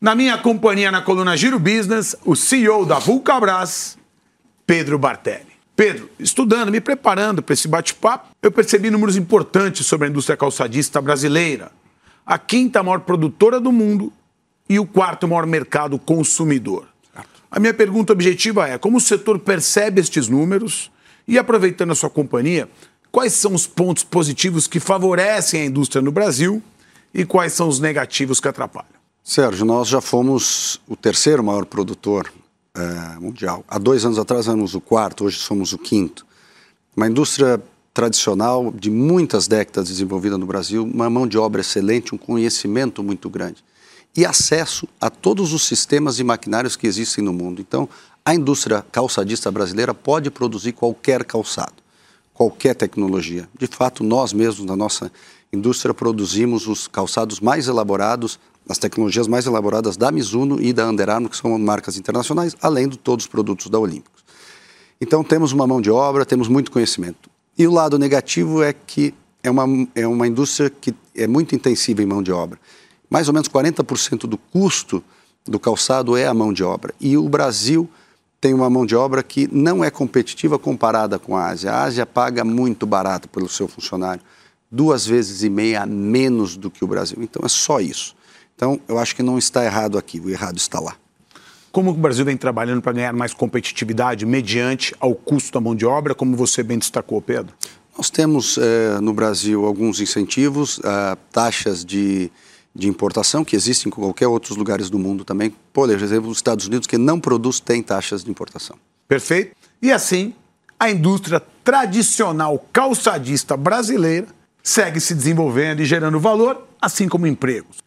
Na minha companhia na coluna Giro Business, o CEO da Vulcabras, Pedro Bartelli. Pedro, estudando, me preparando para esse bate-papo, eu percebi números importantes sobre a indústria calçadista brasileira. A quinta maior produtora do mundo e o quarto maior mercado consumidor. A minha pergunta objetiva é: como o setor percebe estes números? E aproveitando a sua companhia, quais são os pontos positivos que favorecem a indústria no Brasil e quais são os negativos que atrapalham? Sérgio, nós já fomos o terceiro maior produtor é, mundial. Há dois anos atrás éramos o quarto, hoje somos o quinto. Uma indústria tradicional de muitas décadas desenvolvida no Brasil, uma mão de obra excelente, um conhecimento muito grande e acesso a todos os sistemas e maquinários que existem no mundo. Então, a indústria calçadista brasileira pode produzir qualquer calçado, qualquer tecnologia. De fato, nós mesmos, na nossa indústria, produzimos os calçados mais elaborados as tecnologias mais elaboradas da Mizuno e da Under Armour, que são marcas internacionais, além de todos os produtos da Olímpicos. Então temos uma mão de obra, temos muito conhecimento. E o lado negativo é que é uma, é uma indústria que é muito intensiva em mão de obra. Mais ou menos 40% do custo do calçado é a mão de obra. E o Brasil tem uma mão de obra que não é competitiva comparada com a Ásia. A Ásia paga muito barato pelo seu funcionário, duas vezes e meia menos do que o Brasil. Então é só isso. Então, eu acho que não está errado aqui, o errado está lá. Como o Brasil vem trabalhando para ganhar mais competitividade mediante ao custo da mão de obra, como você bem destacou, Pedro? Nós temos eh, no Brasil alguns incentivos, uh, taxas de, de importação que existem em qualquer outros lugares do mundo também. Por exemplo, os Estados Unidos, que não produz, tem taxas de importação. Perfeito. E assim, a indústria tradicional calçadista brasileira segue se desenvolvendo e gerando valor, assim como empregos.